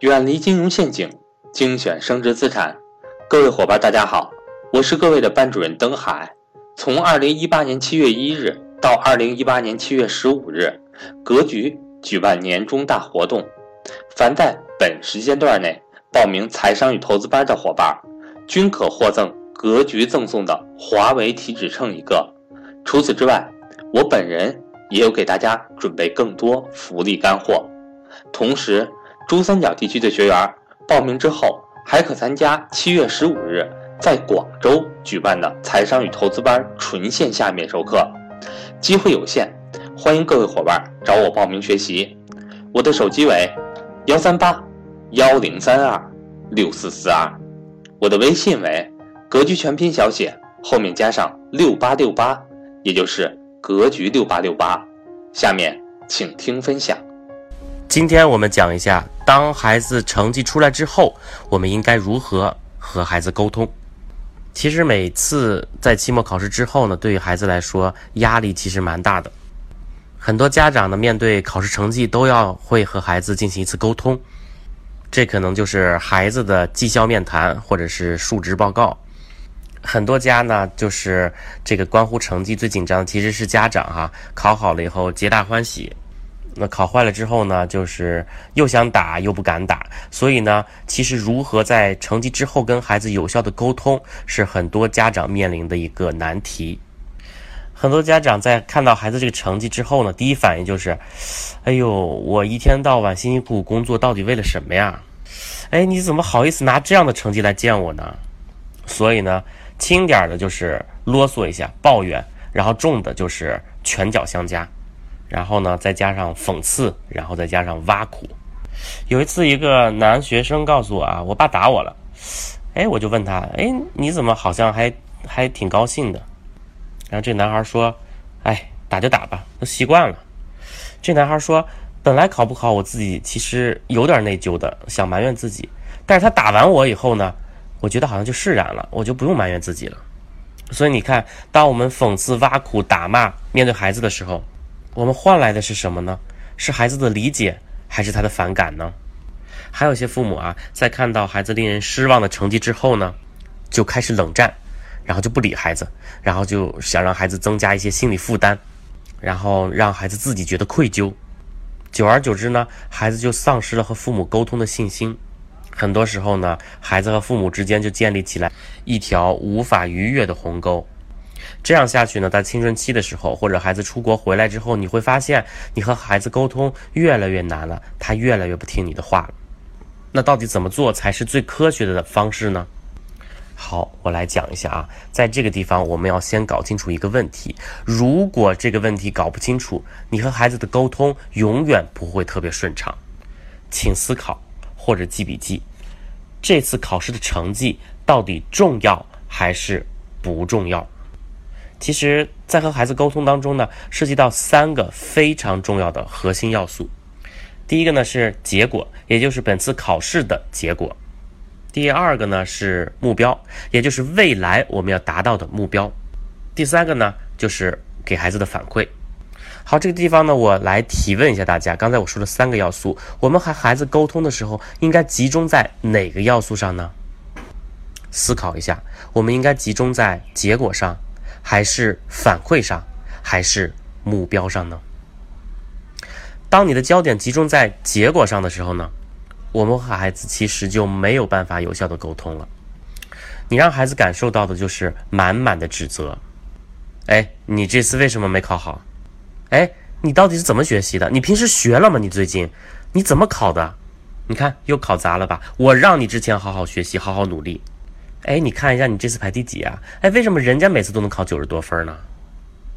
远离金融陷阱，精选升值资产。各位伙伴，大家好，我是各位的班主任登海。从二零一八年七月一日到二零一八年七月十五日，格局举办年终大活动，凡在本时间段内报名财商与投资班的伙伴，均可获赠格局赠送的华为体脂秤一个。除此之外，我本人也有给大家准备更多福利干货。同时，珠三角地区的学员报名之后，还可参加七月十五日在广州举办的财商与投资班纯线下面授课，机会有限，欢迎各位伙伴找我报名学习。我的手机为幺三八幺零三二六四四二，我的微信为格局全拼小写后面加上六八六八，也就是格局六八六八。下面请听分享。今天我们讲一下，当孩子成绩出来之后，我们应该如何和孩子沟通。其实每次在期末考试之后呢，对于孩子来说压力其实蛮大的。很多家长呢，面对考试成绩都要会和孩子进行一次沟通，这可能就是孩子的绩效面谈或者是述职报告。很多家呢，就是这个关乎成绩最紧张其实是家长哈，考好了以后皆大欢喜。那考坏了之后呢，就是又想打又不敢打，所以呢，其实如何在成绩之后跟孩子有效的沟通，是很多家长面临的一个难题。很多家长在看到孩子这个成绩之后呢，第一反应就是：“哎呦，我一天到晚辛辛苦苦工作，到底为了什么呀？哎，你怎么好意思拿这样的成绩来见我呢？”所以呢，轻点的就是啰嗦一下抱怨，然后重的就是拳脚相加。然后呢，再加上讽刺，然后再加上挖苦。有一次，一个男学生告诉我啊，我爸打我了。哎，我就问他，哎，你怎么好像还还挺高兴的？然后这男孩说，哎，打就打吧，都习惯了。这男孩说，本来考不好，我自己其实有点内疚的，想埋怨自己。但是他打完我以后呢，我觉得好像就释然了，我就不用埋怨自己了。所以你看，当我们讽刺、挖苦、打骂面对孩子的时候，我们换来的是什么呢？是孩子的理解，还是他的反感呢？还有些父母啊，在看到孩子令人失望的成绩之后呢，就开始冷战，然后就不理孩子，然后就想让孩子增加一些心理负担，然后让孩子自己觉得愧疚。久而久之呢，孩子就丧失了和父母沟通的信心。很多时候呢，孩子和父母之间就建立起来一条无法逾越的鸿沟。这样下去呢，在青春期的时候，或者孩子出国回来之后，你会发现你和孩子沟通越来越难了，他越来越不听你的话了。那到底怎么做才是最科学的方式呢？好，我来讲一下啊，在这个地方我们要先搞清楚一个问题。如果这个问题搞不清楚，你和孩子的沟通永远不会特别顺畅。请思考或者记笔记，这次考试的成绩到底重要还是不重要？其实，在和孩子沟通当中呢，涉及到三个非常重要的核心要素。第一个呢是结果，也就是本次考试的结果；第二个呢是目标，也就是未来我们要达到的目标；第三个呢就是给孩子的反馈。好，这个地方呢，我来提问一下大家：刚才我说了三个要素，我们和孩子沟通的时候，应该集中在哪个要素上呢？思考一下，我们应该集中在结果上。还是反馈上，还是目标上呢？当你的焦点集中在结果上的时候呢，我们和孩子其实就没有办法有效的沟通了。你让孩子感受到的就是满满的指责。哎，你这次为什么没考好？哎，你到底是怎么学习的？你平时学了吗？你最近你怎么考的？你看又考砸了吧？我让你之前好好学习，好好努力。哎，你看一下，你这次排第几啊？哎，为什么人家每次都能考九十多分呢？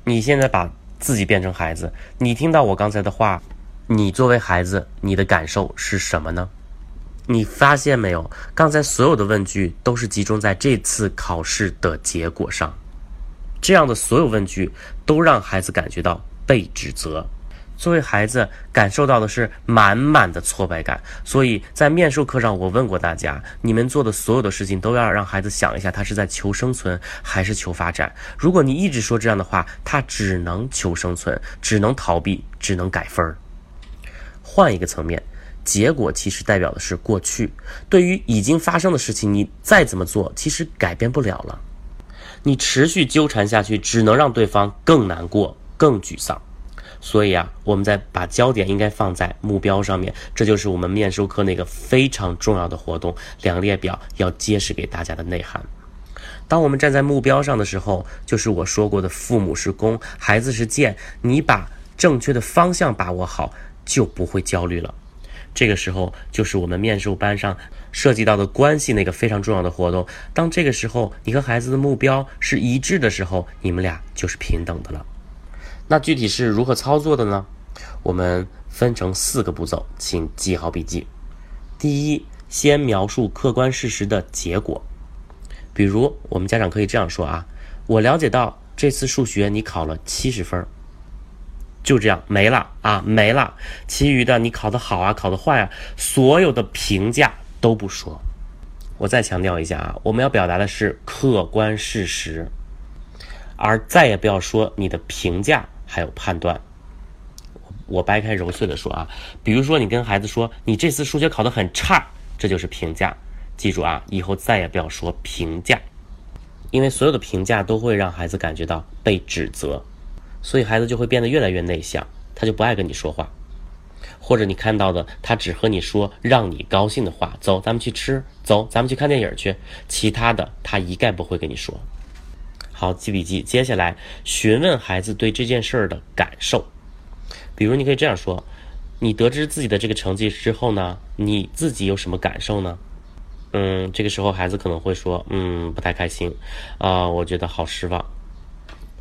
你现在把自己变成孩子，你听到我刚才的话，你作为孩子，你的感受是什么呢？你发现没有？刚才所有的问句都是集中在这次考试的结果上，这样的所有问句都让孩子感觉到被指责。作为孩子感受到的是满满的挫败感，所以在面授课上，我问过大家，你们做的所有的事情都要让孩子想一下，他是在求生存还是求发展。如果你一直说这样的话，他只能求生存，只能逃避，只能改分儿。换一个层面，结果其实代表的是过去。对于已经发生的事情，你再怎么做，其实改变不了了。你持续纠缠下去，只能让对方更难过、更沮丧。所以啊，我们在把焦点应该放在目标上面，这就是我们面授课那个非常重要的活动——两列表要揭示给大家的内涵。当我们站在目标上的时候，就是我说过的，父母是弓，孩子是箭，你把正确的方向把握好，就不会焦虑了。这个时候，就是我们面授班上涉及到的关系那个非常重要的活动。当这个时候，你和孩子的目标是一致的时候，你们俩就是平等的了。那具体是如何操作的呢？我们分成四个步骤，请记好笔记。第一，先描述客观事实的结果。比如，我们家长可以这样说啊：“我了解到这次数学你考了七十分，就这样没了啊，没了。其余的你考得好啊，考得坏啊，所有的评价都不说。”我再强调一下啊，我们要表达的是客观事实，而再也不要说你的评价。还有判断，我掰开揉碎的说啊，比如说你跟孩子说你这次数学考得很差，这就是评价。记住啊，以后再也不要说评价，因为所有的评价都会让孩子感觉到被指责，所以孩子就会变得越来越内向，他就不爱跟你说话，或者你看到的他只和你说让你高兴的话，走，咱们去吃，走，咱们去看电影去，其他的他一概不会跟你说。好，记笔记。接下来询问孩子对这件事儿的感受，比如你可以这样说：“你得知自己的这个成绩之后呢，你自己有什么感受呢？”嗯，这个时候孩子可能会说：“嗯，不太开心，啊，我觉得好失望。”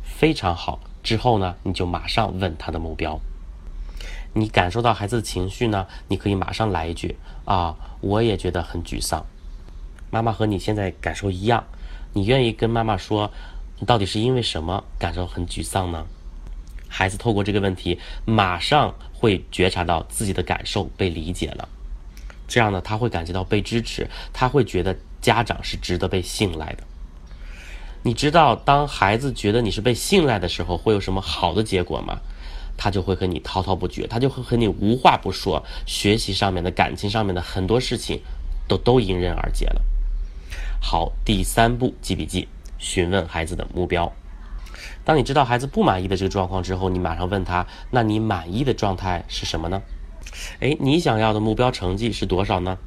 非常好。之后呢，你就马上问他的目标。你感受到孩子的情绪呢，你可以马上来一句：“啊，我也觉得很沮丧。”妈妈和你现在感受一样，你愿意跟妈妈说？你到底是因为什么感受很沮丧呢？孩子透过这个问题，马上会觉察到自己的感受被理解了，这样呢，他会感觉到被支持，他会觉得家长是值得被信赖的。你知道，当孩子觉得你是被信赖的时候，会有什么好的结果吗？他就会和你滔滔不绝，他就会和你无话不说，学习上面的、感情上面的很多事情，都都迎刃而解了。好，第三步，记笔记。询问孩子的目标。当你知道孩子不满意的这个状况之后，你马上问他：“那你满意的状态是什么呢？”哎，你想要的目标成绩是多少呢？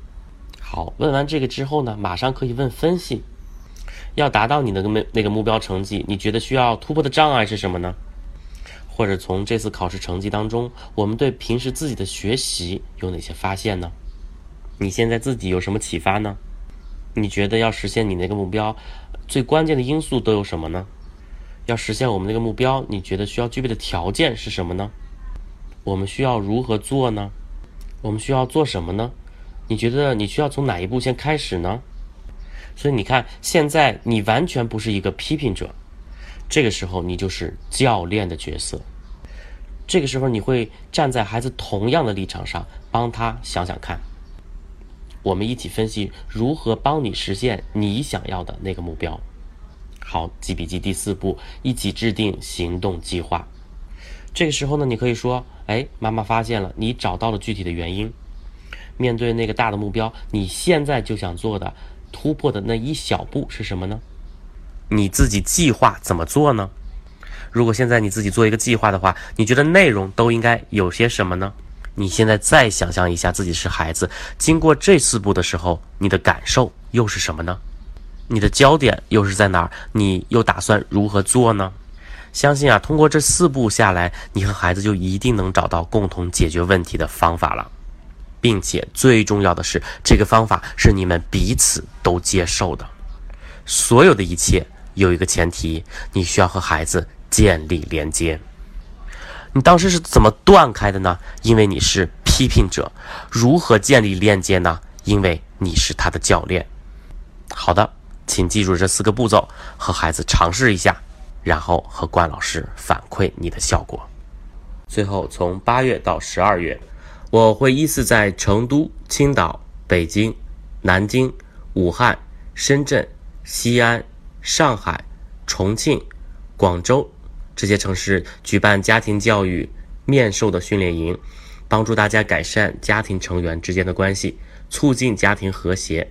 好，问完这个之后呢，马上可以问分析。要达到你的目那个目标成绩，你觉得需要突破的障碍是什么呢？或者从这次考试成绩当中，我们对平时自己的学习有哪些发现呢？你现在自己有什么启发呢？你觉得要实现你那个目标？最关键的因素都有什么呢？要实现我们那个目标，你觉得需要具备的条件是什么呢？我们需要如何做呢？我们需要做什么呢？你觉得你需要从哪一步先开始呢？所以你看，现在你完全不是一个批评者，这个时候你就是教练的角色。这个时候你会站在孩子同样的立场上，帮他想想看。我们一起分析如何帮你实现你想要的那个目标。好，记笔记第四步，一起制定行动计划。这个时候呢，你可以说：“哎，妈妈发现了，你找到了具体的原因。面对那个大的目标，你现在就想做的突破的那一小步是什么呢？你自己计划怎么做呢？如果现在你自己做一个计划的话，你觉得内容都应该有些什么呢？”你现在再想象一下自己是孩子，经过这四步的时候，你的感受又是什么呢？你的焦点又是在哪儿？你又打算如何做呢？相信啊，通过这四步下来，你和孩子就一定能找到共同解决问题的方法了，并且最重要的是，这个方法是你们彼此都接受的。所有的一切有一个前提，你需要和孩子建立连接。你当时是怎么断开的呢？因为你是批评者，如何建立链接呢？因为你是他的教练。好的，请记住这四个步骤，和孩子尝试一下，然后和关老师反馈你的效果。最后，从八月到十二月，我会依次在成都、青岛、北京、南京、武汉、深圳、西安、上海、重庆、广州。这些城市举办家庭教育面授的训练营，帮助大家改善家庭成员之间的关系，促进家庭和谐。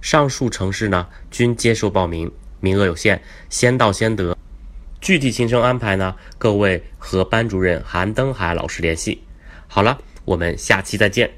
上述城市呢均接受报名，名额有限，先到先得。具体行程安排呢，各位和班主任韩登海老师联系。好了，我们下期再见。